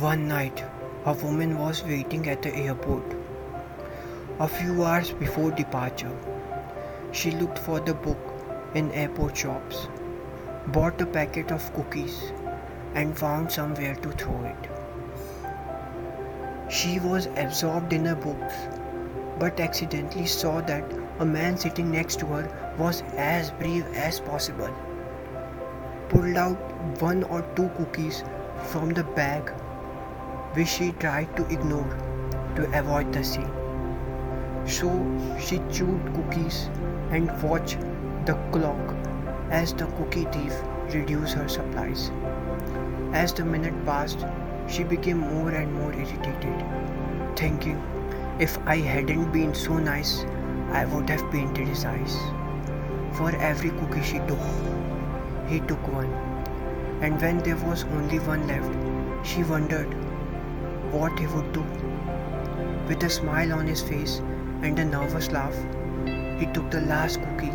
One night, a woman was waiting at the airport. A few hours before departure, she looked for the book in airport shops, bought a packet of cookies, and found somewhere to throw it. She was absorbed in her books, but accidentally saw that a man sitting next to her was as brave as possible. Pulled out one or two cookies from the bag which she tried to ignore to avoid the scene. So she chewed cookies and watched the clock as the cookie thief reduced her supplies. As the minute passed, she became more and more irritated, thinking, if I hadn't been so nice, I would have painted his eyes. For every cookie she took, he took one. And when there was only one left, she wondered what he would do. With a smile on his face and a nervous laugh, he took the last cookie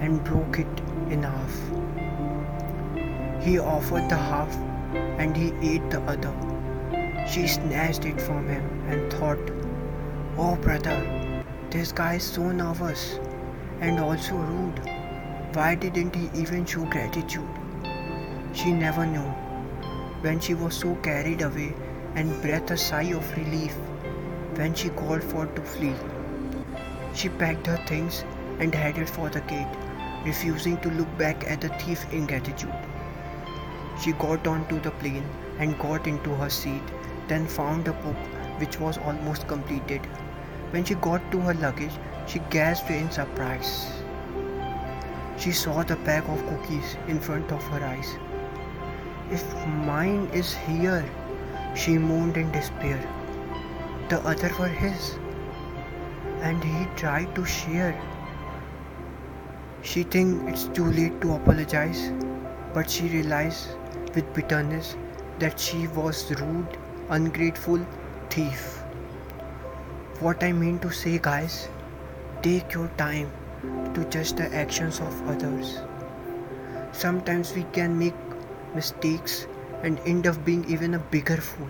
and broke it in half. He offered the half and he ate the other. She snatched it from him and thought, Oh, brother, this guy is so nervous and also rude. Why didn't he even show gratitude? She never knew. When she was so carried away and breathed a sigh of relief when she called for to flee. She packed her things and headed for the gate, refusing to look back at the thief in gratitude. She got onto the plane and got into her seat, then found a book which was almost completed. When she got to her luggage, she gasped in surprise. She saw the pack of cookies in front of her eyes. If mine is here, she moaned in despair. The other were his, and he tried to share. She thinks it's too late to apologize, but she realized with bitterness that she was rude, ungrateful, thief. What I mean to say, guys, take your time to judge the actions of others. Sometimes we can make mistakes and end up being even a bigger fool.